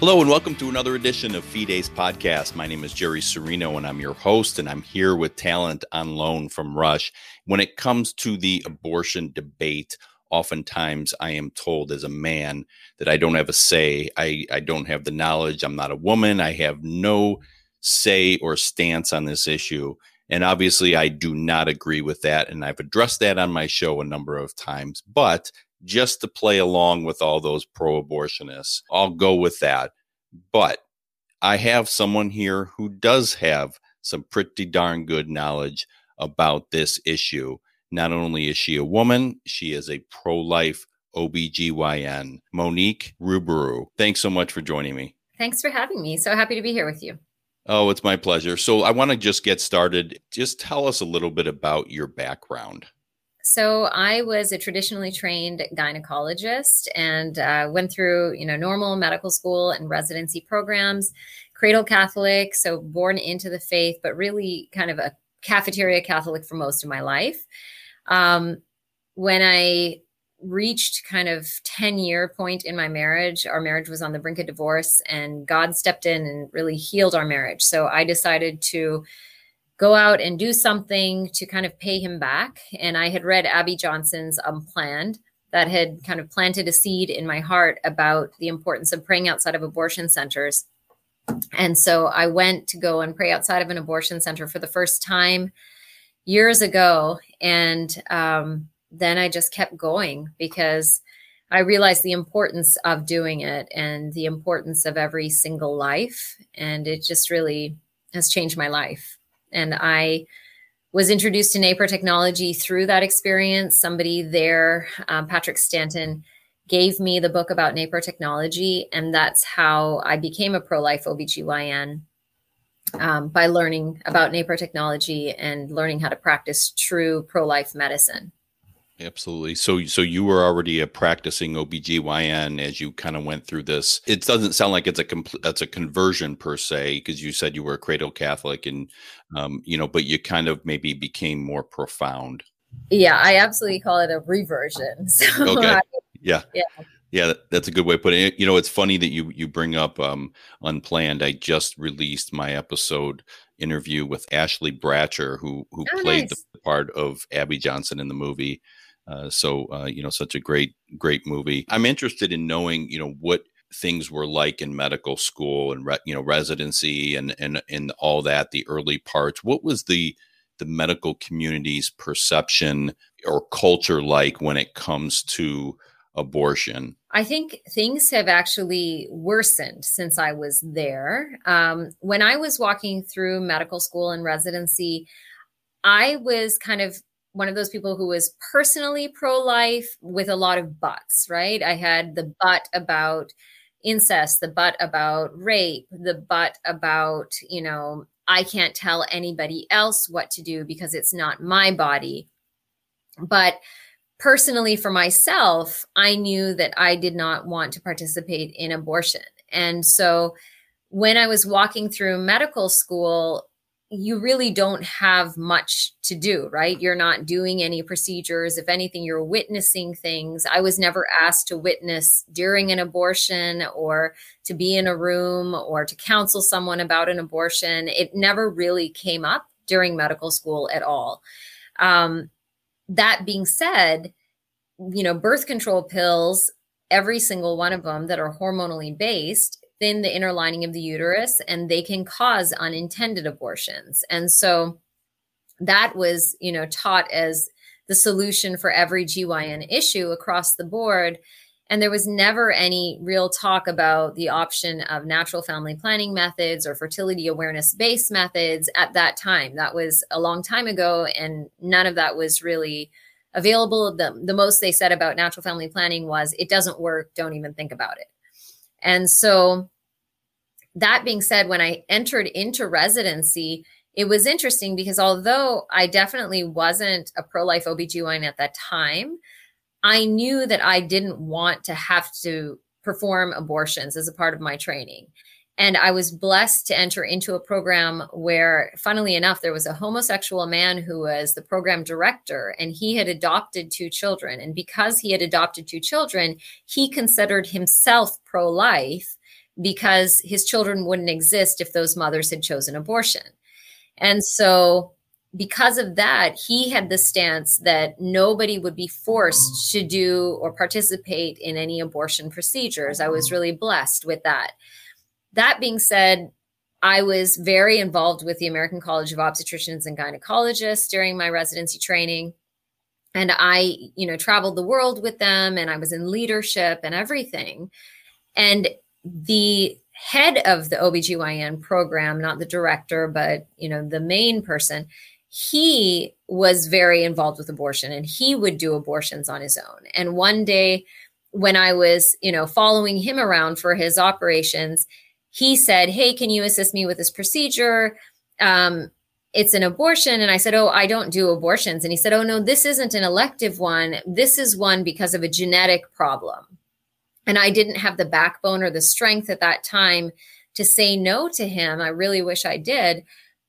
Hello and welcome to another edition of Fides Podcast. My name is Jerry Serino and I'm your host, and I'm here with talent on loan from Rush. When it comes to the abortion debate, oftentimes I am told as a man that I don't have a say. I, I don't have the knowledge. I'm not a woman. I have no say or stance on this issue. And obviously, I do not agree with that. And I've addressed that on my show a number of times. But just to play along with all those pro abortionists, I'll go with that. But I have someone here who does have some pretty darn good knowledge about this issue. Not only is she a woman, she is a pro life OBGYN. Monique Ruberu, thanks so much for joining me. Thanks for having me. So happy to be here with you. Oh, it's my pleasure. So I want to just get started. Just tell us a little bit about your background. So I was a traditionally trained gynecologist and uh, went through, you know, normal medical school and residency programs. Cradle Catholic, so born into the faith, but really kind of a cafeteria Catholic for most of my life. Um, when I reached kind of 10 year point in my marriage our marriage was on the brink of divorce and god stepped in and really healed our marriage so i decided to go out and do something to kind of pay him back and i had read abby johnson's unplanned that had kind of planted a seed in my heart about the importance of praying outside of abortion centers and so i went to go and pray outside of an abortion center for the first time years ago and um, then I just kept going because I realized the importance of doing it and the importance of every single life. And it just really has changed my life. And I was introduced to NaPro technology through that experience. Somebody there, um, Patrick Stanton, gave me the book about NaPro technology. And that's how I became a pro life OBGYN um, by learning about NaPro technology and learning how to practice true pro life medicine. Absolutely. So so you were already a practicing OBGYN as you kind of went through this. It doesn't sound like it's a complete that's a conversion per se because you said you were a cradle Catholic and um, you know, but you kind of maybe became more profound. Yeah, I absolutely call it a reversion. So okay. I, yeah. Yeah. Yeah, that's a good way of putting it. You know, it's funny that you you bring up um, unplanned. I just released my episode interview with Ashley Bratcher, who who oh, played nice. the part of Abby Johnson in the movie. Uh, so uh, you know, such a great great movie. I'm interested in knowing you know what things were like in medical school and re- you know residency and and and all that the early parts. What was the the medical community's perception or culture like when it comes to abortion? I think things have actually worsened since I was there. Um, when I was walking through medical school and residency, I was kind of one of those people who was personally pro life with a lot of buts, right? I had the but about incest, the but about rape, the but about, you know, I can't tell anybody else what to do because it's not my body. But personally, for myself, I knew that I did not want to participate in abortion. And so when I was walking through medical school, you really don't have much to do, right? You're not doing any procedures. If anything, you're witnessing things. I was never asked to witness during an abortion or to be in a room or to counsel someone about an abortion. It never really came up during medical school at all. Um, that being said, you know, birth control pills, every single one of them that are hormonally based, thin the inner lining of the uterus and they can cause unintended abortions. And so that was, you know, taught as the solution for every GYN issue across the board. And there was never any real talk about the option of natural family planning methods or fertility awareness based methods at that time. That was a long time ago, and none of that was really available. The, the most they said about natural family planning was it doesn't work, don't even think about it. And so, that being said, when I entered into residency, it was interesting because although I definitely wasn't a pro life OBGYN at that time, I knew that I didn't want to have to perform abortions as a part of my training. And I was blessed to enter into a program where, funnily enough, there was a homosexual man who was the program director and he had adopted two children. And because he had adopted two children, he considered himself pro life because his children wouldn't exist if those mothers had chosen abortion. And so, because of that, he had the stance that nobody would be forced to do or participate in any abortion procedures. I was really blessed with that. That being said, I was very involved with the American College of Obstetricians and Gynecologists during my residency training. And I, you know, traveled the world with them and I was in leadership and everything. And the head of the OBGYN program, not the director, but, you know, the main person, he was very involved with abortion and he would do abortions on his own. And one day when I was, you know, following him around for his operations, he said, Hey, can you assist me with this procedure? Um, it's an abortion. And I said, Oh, I don't do abortions. And he said, Oh, no, this isn't an elective one. This is one because of a genetic problem. And I didn't have the backbone or the strength at that time to say no to him. I really wish I did.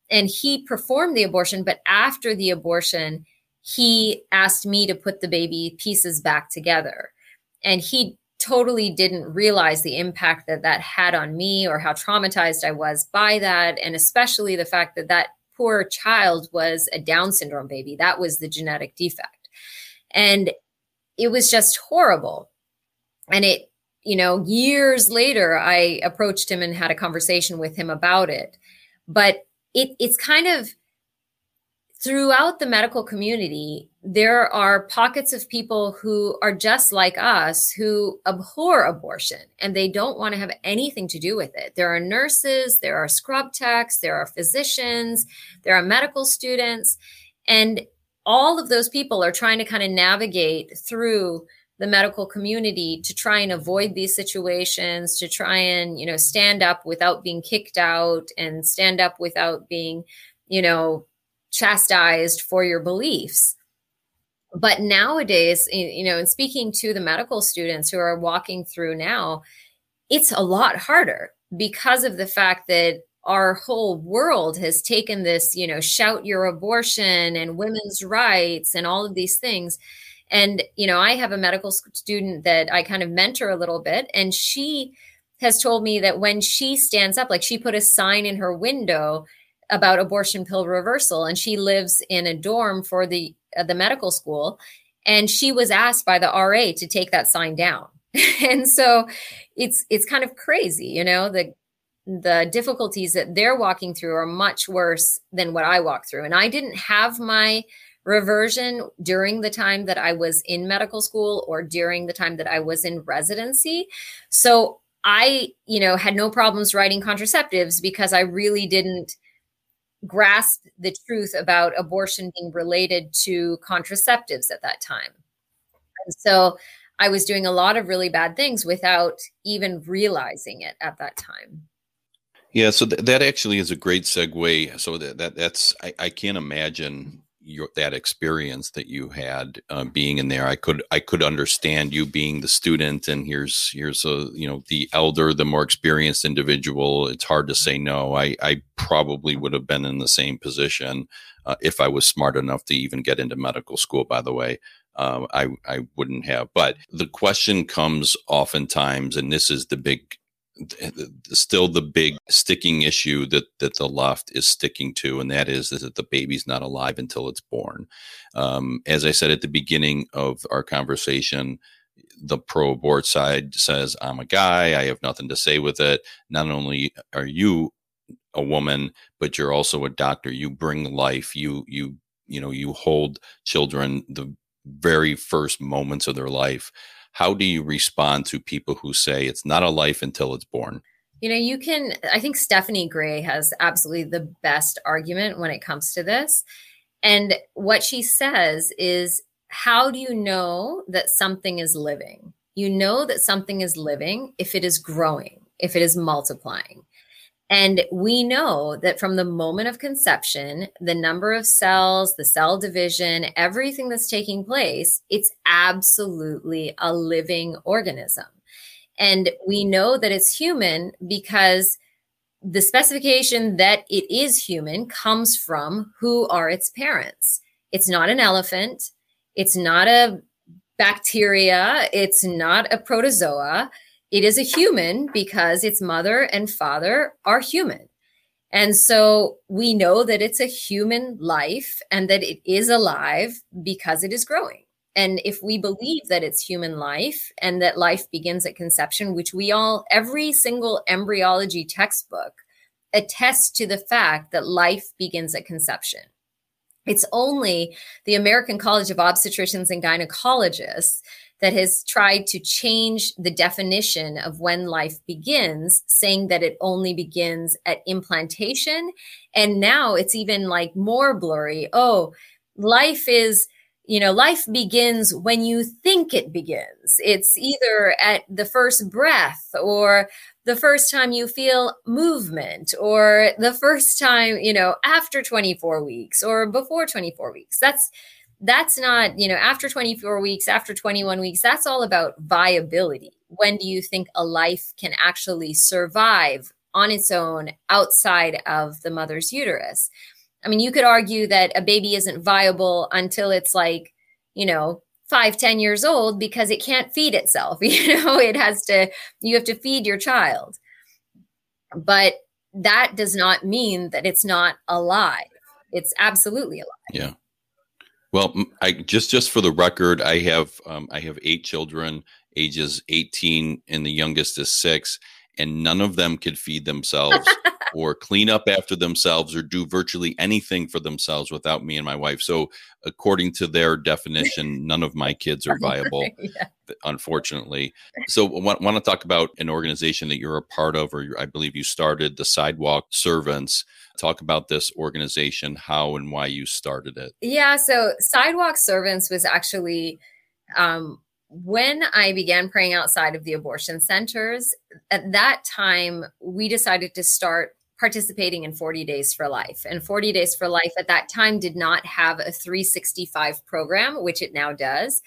And he performed the abortion. But after the abortion, he asked me to put the baby pieces back together. And he totally didn't realize the impact that that had on me or how traumatized I was by that. And especially the fact that that poor child was a Down syndrome baby. That was the genetic defect. And it was just horrible. And it, you know, years later, I approached him and had a conversation with him about it. But it, it's kind of, throughout the medical community, there are pockets of people who are just like us who abhor abortion and they don't want to have anything to do with it. There are nurses, there are scrub techs, there are physicians, there are medical students, and all of those people are trying to kind of navigate through the medical community to try and avoid these situations to try and you know stand up without being kicked out and stand up without being you know chastised for your beliefs. But nowadays, you know, in speaking to the medical students who are walking through now, it's a lot harder because of the fact that our whole world has taken this, you know, shout your abortion and women's rights and all of these things. And, you know, I have a medical student that I kind of mentor a little bit, and she has told me that when she stands up, like she put a sign in her window about abortion pill reversal and she lives in a dorm for the uh, the medical school and she was asked by the RA to take that sign down. and so it's it's kind of crazy, you know, the the difficulties that they're walking through are much worse than what I walk through. And I didn't have my reversion during the time that I was in medical school or during the time that I was in residency. So I, you know, had no problems writing contraceptives because I really didn't grasp the truth about abortion being related to contraceptives at that time. And so I was doing a lot of really bad things without even realizing it at that time. Yeah, so th- that actually is a great segue. So that, that that's I, I can't imagine your that experience that you had uh, being in there. I could i could understand you being the student and here's here's a you know the elder the more experienced individual. It's hard to say no. I i probably would have been in the same position uh, if i was smart enough to even get into medical school by the way. Um, I, I wouldn't have. But the question comes oftentimes, and this is the big still the big sticking issue that that the left is sticking to, and that is, is that the baby's not alive until it's born. Um, as I said at the beginning of our conversation, the pro abort side says, "I'm a guy. I have nothing to say with it." Not only are you a woman, but you're also a doctor. You bring life. You you you know you hold children the very first moments of their life how do you respond to people who say it's not a life until it's born? You know, you can, I think Stephanie Gray has absolutely the best argument when it comes to this. And what she says is, how do you know that something is living? You know that something is living if it is growing, if it is multiplying. And we know that from the moment of conception, the number of cells, the cell division, everything that's taking place, it's absolutely a living organism. And we know that it's human because the specification that it is human comes from who are its parents. It's not an elephant. It's not a bacteria. It's not a protozoa it is a human because its mother and father are human. And so we know that it's a human life and that it is alive because it is growing. And if we believe that it's human life and that life begins at conception, which we all, every single embryology textbook attests to the fact that life begins at conception. It's only the American College of Obstetricians and Gynecologists that has tried to change the definition of when life begins, saying that it only begins at implantation. And now it's even like more blurry. Oh, life is you know, life begins when you think it begins. It's either at the first breath or the first time you feel movement or the first time, you know, after 24 weeks or before 24 weeks. That's that's not, you know, after 24 weeks, after 21 weeks, that's all about viability. When do you think a life can actually survive on its own outside of the mother's uterus? I mean, you could argue that a baby isn't viable until it's like, you know, five, ten years old because it can't feed itself. You know, it has to, you have to feed your child. But that does not mean that it's not alive. It's absolutely alive. Yeah. Well, I just just for the record, I have um, I have eight children, ages eighteen, and the youngest is six, and none of them could feed themselves. or clean up after themselves or do virtually anything for themselves without me and my wife. So, according to their definition, none of my kids are viable, yeah. unfortunately. So, I want, want to talk about an organization that you're a part of, or I believe you started, the Sidewalk Servants. Talk about this organization, how and why you started it. Yeah. So, Sidewalk Servants was actually um, when I began praying outside of the abortion centers, at that time, we decided to start participating in 40 Days for Life. And 40 Days for Life at that time did not have a 365 program, which it now does.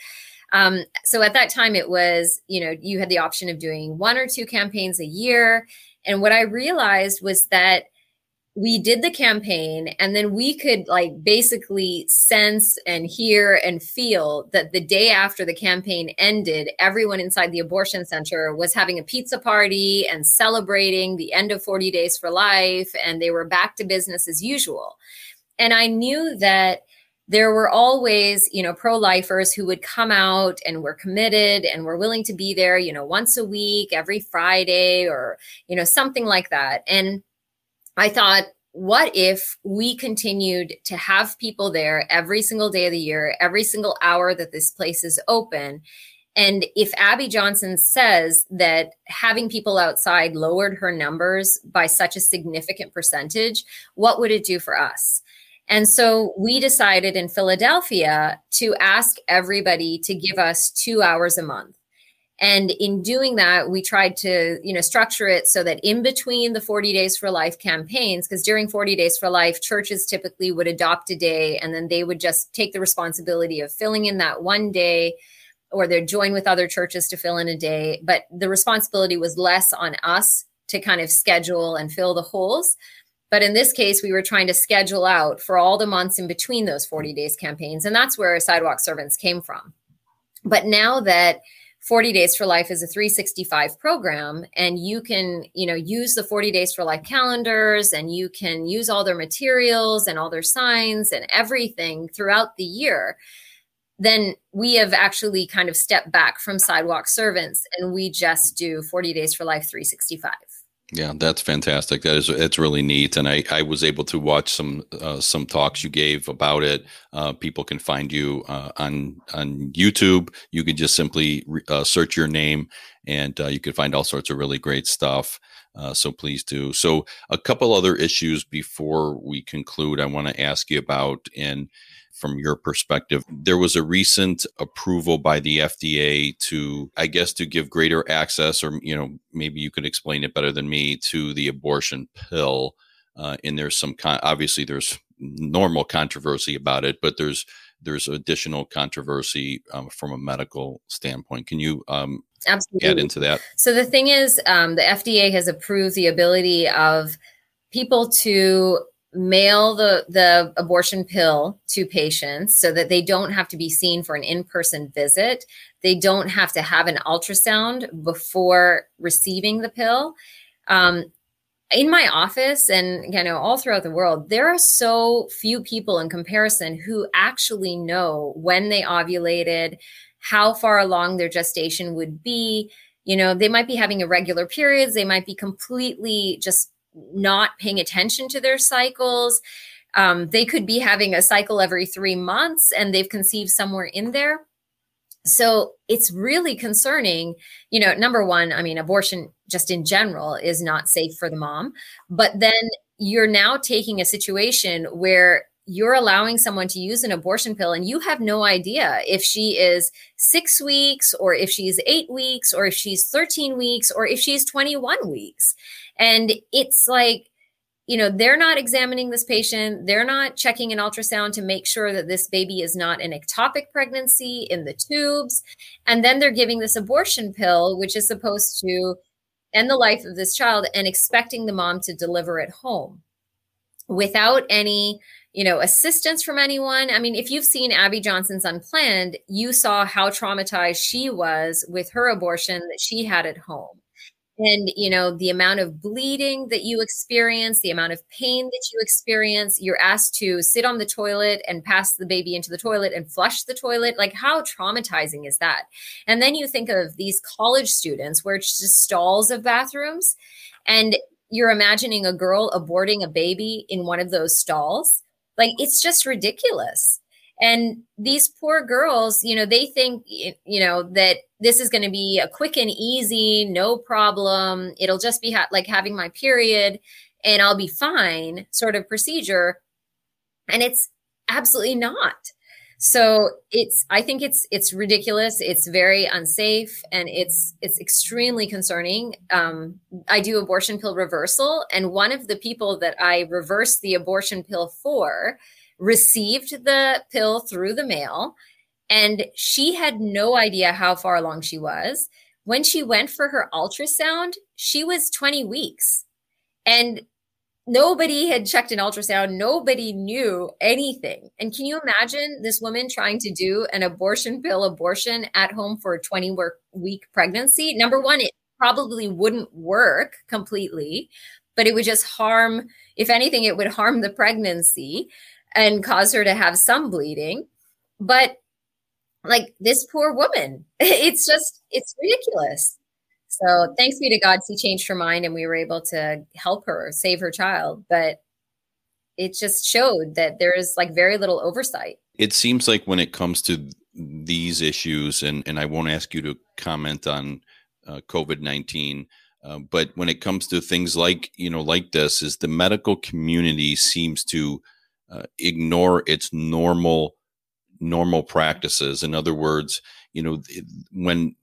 Um, so at that time, it was, you know, you had the option of doing one or two campaigns a year. And what I realized was that we did the campaign and then we could like basically sense and hear and feel that the day after the campaign ended everyone inside the abortion center was having a pizza party and celebrating the end of 40 days for life and they were back to business as usual. And i knew that there were always you know pro-lifers who would come out and were committed and were willing to be there you know once a week every friday or you know something like that. And I thought, what if we continued to have people there every single day of the year, every single hour that this place is open? And if Abby Johnson says that having people outside lowered her numbers by such a significant percentage, what would it do for us? And so we decided in Philadelphia to ask everybody to give us two hours a month. And in doing that, we tried to, you know, structure it so that in between the 40 Days for Life campaigns, because during 40 Days for Life, churches typically would adopt a day and then they would just take the responsibility of filling in that one day or they'd join with other churches to fill in a day. But the responsibility was less on us to kind of schedule and fill the holes. But in this case, we were trying to schedule out for all the months in between those 40 days campaigns. And that's where Sidewalk Servants came from. But now that 40 days for life is a 365 program and you can you know use the 40 days for life calendars and you can use all their materials and all their signs and everything throughout the year. Then we have actually kind of stepped back from sidewalk servants and we just do 40 days for life 365 yeah, that's fantastic. That is it's really neat, and I, I was able to watch some uh, some talks you gave about it. Uh, people can find you uh, on on YouTube. You can just simply re- uh, search your name, and uh, you can find all sorts of really great stuff. Uh, so please do. So a couple other issues before we conclude, I want to ask you about in from your perspective. There was a recent approval by the FDA to, I guess, to give greater access, or, you know, maybe you could explain it better than me, to the abortion pill. Uh, and there's some, con- obviously, there's normal controversy about it, but there's there's additional controversy um, from a medical standpoint. Can you um, Absolutely. add into that? So the thing is, um, the FDA has approved the ability of people to mail the the abortion pill to patients so that they don't have to be seen for an in-person visit. They don't have to have an ultrasound before receiving the pill. Um, in my office and you know all throughout the world there are so few people in comparison who actually know when they ovulated how far along their gestation would be. You know they might be having irregular periods. They might be completely just not paying attention to their cycles. Um, they could be having a cycle every three months and they've conceived somewhere in there. So it's really concerning. You know, number one, I mean, abortion just in general is not safe for the mom. But then you're now taking a situation where you're allowing someone to use an abortion pill and you have no idea if she is six weeks or if she's eight weeks or if she's 13 weeks or if she's 21 weeks. And it's like, you know, they're not examining this patient. They're not checking an ultrasound to make sure that this baby is not an ectopic pregnancy in the tubes. And then they're giving this abortion pill, which is supposed to end the life of this child and expecting the mom to deliver at home without any you know assistance from anyone. I mean if you've seen abby johnson's unplanned you saw how traumatized she was with her abortion that she had at home. And you know the amount of bleeding that you experience the amount of pain that you experience you're asked to sit on the toilet and pass the baby into the toilet and flush the toilet. Like how traumatizing is that? And then you think of these college students where it's just stalls of bathrooms and you're imagining a girl aborting a baby in one of those stalls like it's just ridiculous and these poor girls, you know, they think, you know, that this is going to be a quick and easy, no problem. It'll just be ha- like having my period and I'll be fine sort of procedure. And it's absolutely not. So it's I think it's it's ridiculous. It's very unsafe and it's it's extremely concerning. Um, I do abortion pill reversal, and one of the people that I reversed the abortion pill for received the pill through the mail, and she had no idea how far along she was. When she went for her ultrasound, she was 20 weeks. And nobody had checked an ultrasound. Nobody knew anything. And can you imagine this woman trying to do an abortion pill abortion at home for a 20 week pregnancy? Number one, it probably wouldn't work completely, but it would just harm, if anything, it would harm the pregnancy and cause her to have some bleeding. But like this poor woman, it's just, it's ridiculous. So thanks be to God, she changed her mind and we were able to help her save her child. But it just showed that there is like very little oversight. It seems like when it comes to these issues, and, and I won't ask you to comment on uh, COVID 19. Uh, but when it comes to things like you know like this is the medical community seems to uh, ignore its normal normal practices. In other words, you know, when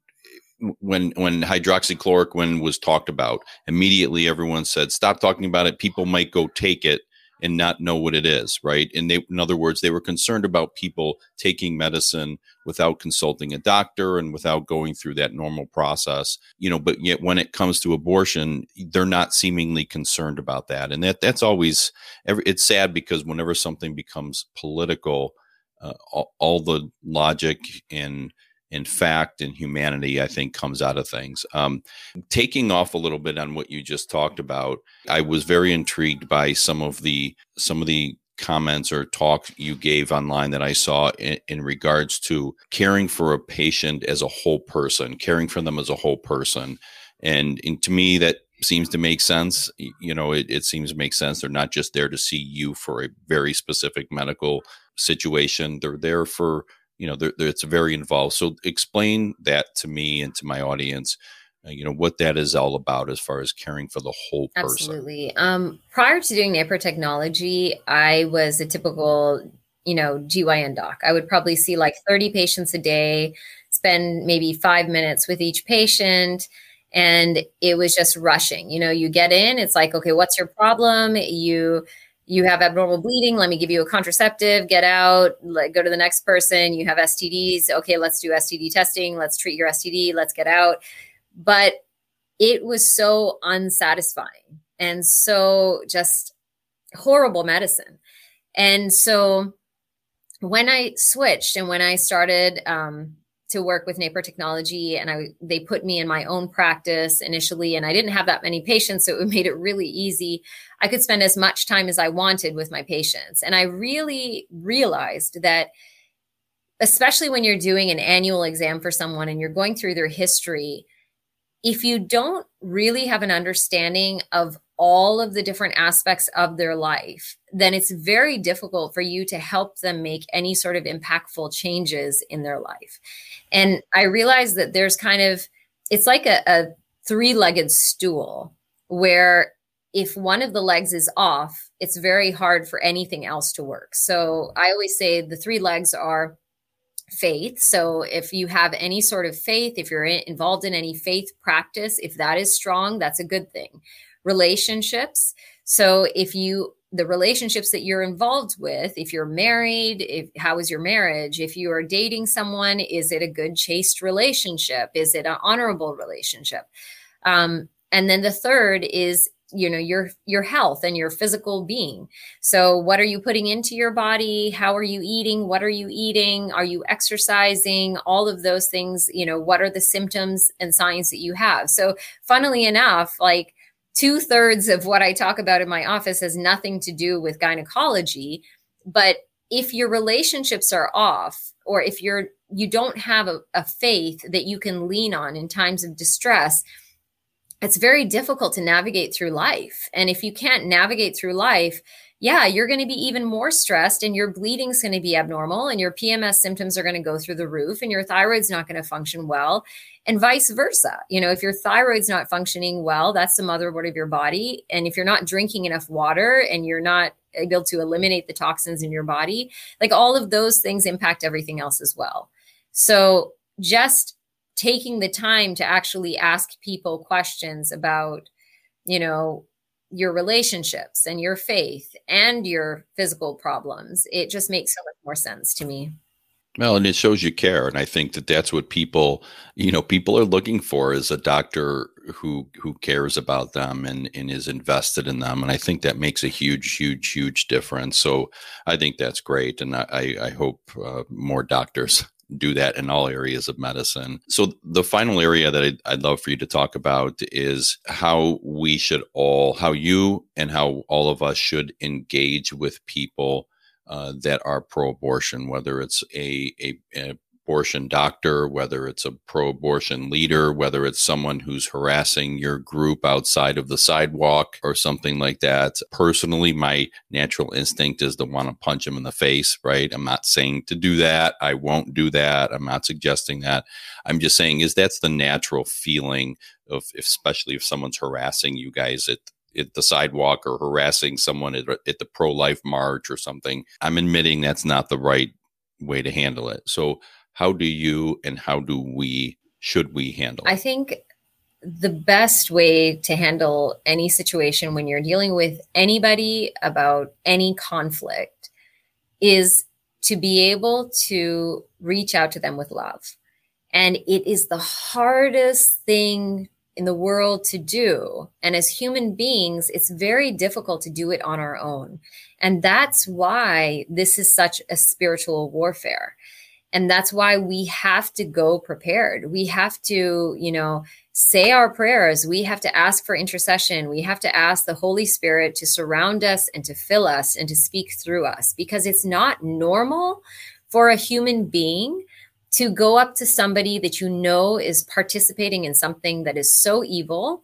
when when hydroxychloroquine was talked about, immediately everyone said, "Stop talking about it. People might go take it." and not know what it is, right? And they, in other words, they were concerned about people taking medicine without consulting a doctor and without going through that normal process, you know. But yet, when it comes to abortion, they're not seemingly concerned about that, and that that's always. It's sad because whenever something becomes political, uh, all, all, the logic and in fact and humanity i think comes out of things um, taking off a little bit on what you just talked about i was very intrigued by some of the some of the comments or talk you gave online that i saw in, in regards to caring for a patient as a whole person caring for them as a whole person and, and to me that seems to make sense. You know, it, it seems to make sense. They're not just there to see you for a very specific medical situation. They're there for, you know, they're, they're, it's very involved. So explain that to me and to my audience. Uh, you know what that is all about as far as caring for the whole person. Absolutely. Um, prior to doing NaPro technology, I was a typical, you know, GYN doc. I would probably see like 30 patients a day, spend maybe five minutes with each patient and it was just rushing you know you get in it's like okay what's your problem you you have abnormal bleeding let me give you a contraceptive get out let, go to the next person you have stds okay let's do std testing let's treat your std let's get out but it was so unsatisfying and so just horrible medicine. And so when I switched and when I started um, to work with NaPro Technology, and I they put me in my own practice initially, and I didn't have that many patients, so it made it really easy. I could spend as much time as I wanted with my patients, and I really realized that especially when you're doing an annual exam for someone and you're going through their history, if you don't really have an understanding of all of the different aspects of their life, then it's very difficult for you to help them make any sort of impactful changes in their life. And I realize that there's kind of, it's like a, a three legged stool where if one of the legs is off, it's very hard for anything else to work. So I always say the three legs are faith. So if you have any sort of faith, if you're involved in any faith practice, if that is strong, that's a good thing. Relationships. So if you the relationships that you're involved with, if you're married, if how is your marriage? If you are dating someone, is it a good chaste relationship? Is it an honorable relationship? Um, and then the third is you know your your health and your physical being so what are you putting into your body how are you eating what are you eating are you exercising all of those things you know what are the symptoms and signs that you have so funnily enough like two thirds of what i talk about in my office has nothing to do with gynecology but if your relationships are off or if you're you don't have a, a faith that you can lean on in times of distress it's very difficult to navigate through life. And if you can't navigate through life, yeah, you're going to be even more stressed and your bleeding's going to be abnormal and your PMS symptoms are going to go through the roof and your thyroid's not going to function well and vice versa. You know, if your thyroid's not functioning well, that's the motherboard of your body. And if you're not drinking enough water and you're not able to eliminate the toxins in your body, like all of those things impact everything else as well. So just taking the time to actually ask people questions about, you know, your relationships and your faith and your physical problems, it just makes so much more sense to me. Well, and it shows you care, and I think that that's what people, you know, people are looking for is a doctor who who cares about them and and is invested in them, and I think that makes a huge, huge, huge difference. So I think that's great, and I I hope uh, more doctors do that in all areas of medicine. So, the final area that I'd, I'd, love for you to talk about is how we should all, how you and how all of us should engage with people uh, that are pro abortion, whether it's a, a, a abortion doctor, whether it's a pro abortion leader, whether it's someone who's harassing your group outside of the sidewalk or something like that. Personally, my natural instinct is to want to punch him in the face, right? I'm not saying to do that. I won't do that. I'm not suggesting that. I'm just saying is that's the natural feeling of especially if someone's harassing you guys at at the sidewalk or harassing someone at, at the pro life march or something. I'm admitting that's not the right way to handle it. So how do you and how do we should we handle i think the best way to handle any situation when you're dealing with anybody about any conflict is to be able to reach out to them with love and it is the hardest thing in the world to do. And as human beings, it's very difficult to do it on our own. And that's why this is such a spiritual warfare. And that's why we have to go prepared. We have to, you know, say our prayers. We have to ask for intercession. We have to ask the Holy Spirit to surround us and to fill us and to speak through us because it's not normal for a human being to go up to somebody that you know is participating in something that is so evil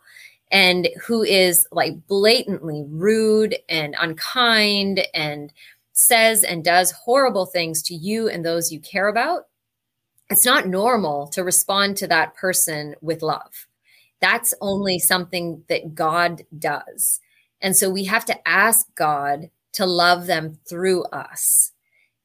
and who is like blatantly rude and unkind and says and does horrible things to you and those you care about, it's not normal to respond to that person with love. That's only something that God does. And so we have to ask God to love them through us.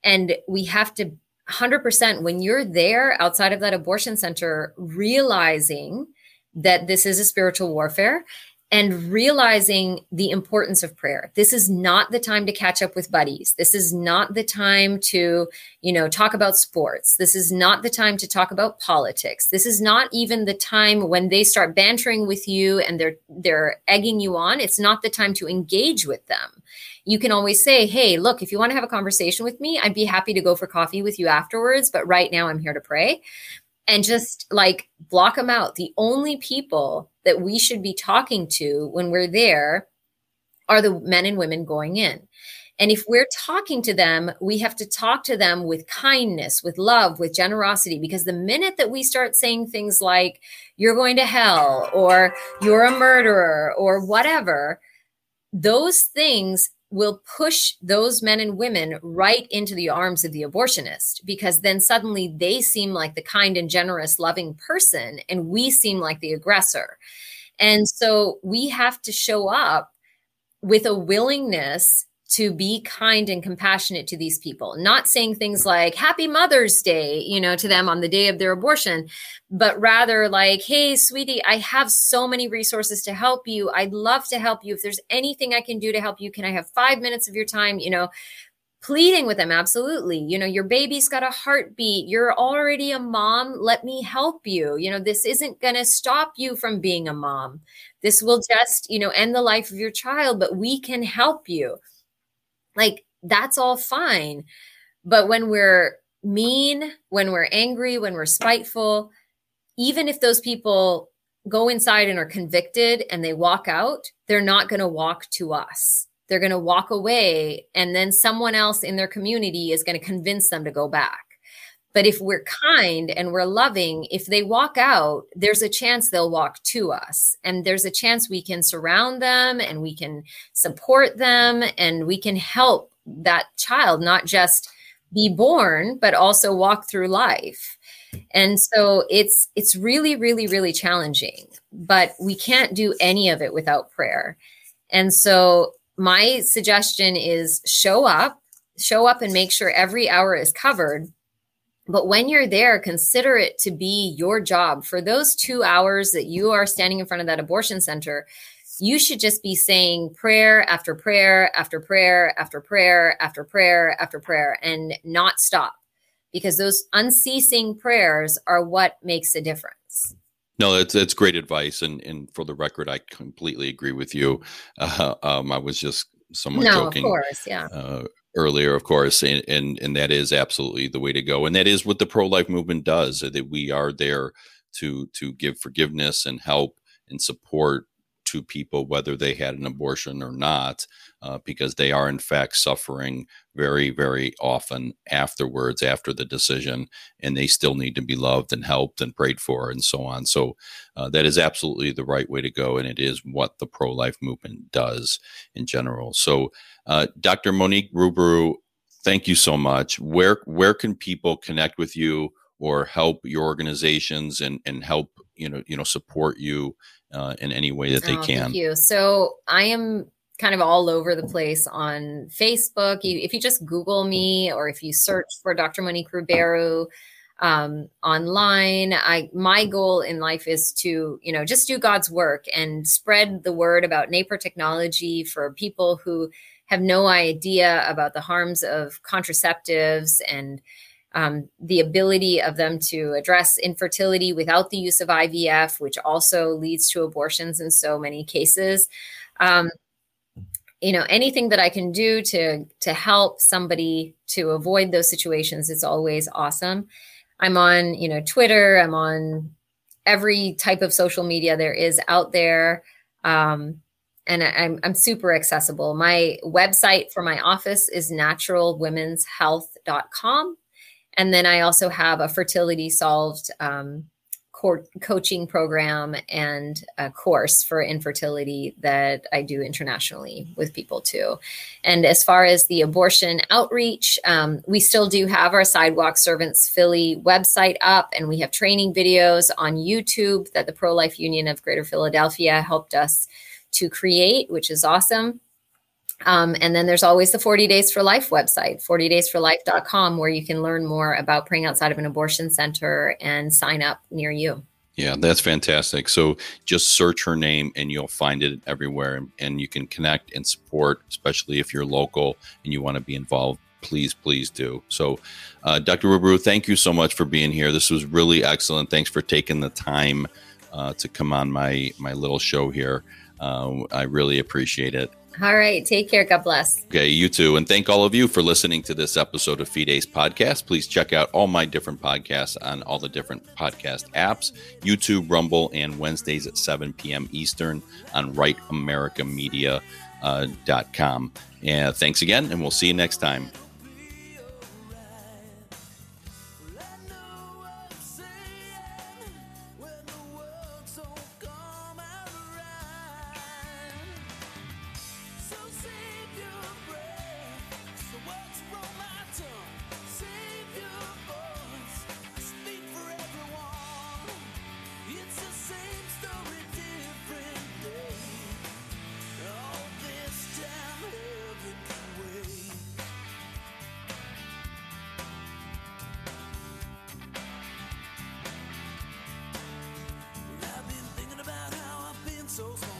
And we have to 100% when you're there outside of that abortion center, realizing that this is a spiritual warfare and realizing the importance of prayer. This is not the time to catch up with buddies. This is not the time to, you know, talk about sports. This is not the time to talk about politics. This is not even the time when they start bantering with you and they're they're egging you on. It's not the time to engage with them. You can always say, "Hey, look, if you want to have a conversation with me, I'd be happy to go for coffee with you afterwards, but right now I'm here to pray." And just like block them out. The only people that we should be talking to when we're there are the men and women going in. And if we're talking to them, we have to talk to them with kindness, with love, with generosity, because the minute that we start saying things like, you're going to hell, or you're a murderer, or whatever, those things will push those men and women right into the arms of the abortionist because then suddenly they seem like the kind and generous, loving person, and we seem like the aggressor. And so we have to show up with a willingness to be kind and compassionate to these people, not saying things like happy Mother's Day, you know, to them on the day of their abortion, but rather like, hey, sweetie, I have so many resources to help you. I'd love to help you. If there's anything I can do to help you, can I have five minutes of your time? You know, pleading with them absolutely. You know your baby's got a heartbeat. You're already a mom. Let me help you. You know this isn't going to stop you from being a mom. This will just you know end the life of your child but we can help you like that's all fine. But when we're mean, when we're angry, when we're spiteful, even if those people go inside and are convicted and they walk out, they're not going to walk to us. They're going to walk away, and then someone else in their community is going to convince them to go back. But if we're kind and we're loving, if they walk out, there's a chance they'll walk to us. And there's a chance we can surround them and we can support them and we can help that child not just be born, but also walk through life. And so it's it's really really really challenging, but we can't do any of it without prayer. And so my suggestion is show up, show up and make sure every hour is covered but when you're there, consider it to be your job. For those two hours that you are standing in front of that abortion center, you should just be saying prayer after prayer after prayer after prayer after prayer after prayer and not stop because those unceasing prayers are what makes a difference. No, that's that's great advice, and and for the record, I completely agree with you. Uh, um, I was just somewhat no, joking. of course, yeah. Uh, earlier, of course, and, and and that is absolutely the way to go, and that is what the pro life movement does. That we are there to to give forgiveness and help and support to people whether they had an abortion or not, uh, because they are in fact suffering very very often afterwards after the decision, and they still need to be loved and helped and prayed for and so on. So uh, that is absolutely the right way to go, and it is what the pro life movement does in general. So. Uh, Dr. Monique Ruberu, thank you so much. Where where can people connect with you or help your organizations and and help you know you know support you uh, in any way that they oh, can? Thank you. So I am kind of all over the place on Facebook. You, if you just Google me or if you search for Dr. Monique Ruberu um, online. I my goal in life is to you know just do God's work and spread the word about NaPro technology for people who have no idea about the harms of contraceptives and um, the ability of them to address infertility without the use of IVF, which also leads to abortions in so many cases. Um, you know, anything that I can do to to help somebody to avoid those situations, it's always awesome. I'm on, you know, Twitter. I'm on every type of social media there is out there. Um, and I'm, I'm super accessible. My website for my office is naturalwomenshealth.com. And then I also have a fertility solved um, co- coaching program and a course for infertility that I do internationally with people too. And as far as the abortion outreach, um, we still do have our Sidewalk Servants Philly website up, and we have training videos on YouTube that the Pro Life Union of Greater Philadelphia helped us to create, which is awesome. Um, and then there's always the 40 Days for Life website, 40daysforlife.com, where you can learn more about praying outside of an abortion center and sign up near you. Yeah, that's fantastic. So just search her name and you'll find it everywhere and you can connect and support, especially if you're local and you want to be involved. Please, please do. So, uh, Dr. Ruberu, thank you so much for being here. This was really excellent. Thanks for taking the time uh, to come on my my little show here. Uh, I really appreciate it. All right. Take care. God bless. Okay. You too. And thank all of you for listening to this episode of Fides Podcast. Please check out all my different podcasts on all the different podcast apps YouTube, Rumble, and Wednesdays at 7 p.m. Eastern on rightamericamedia.com. Uh, and thanks again, and we'll see you next time. I know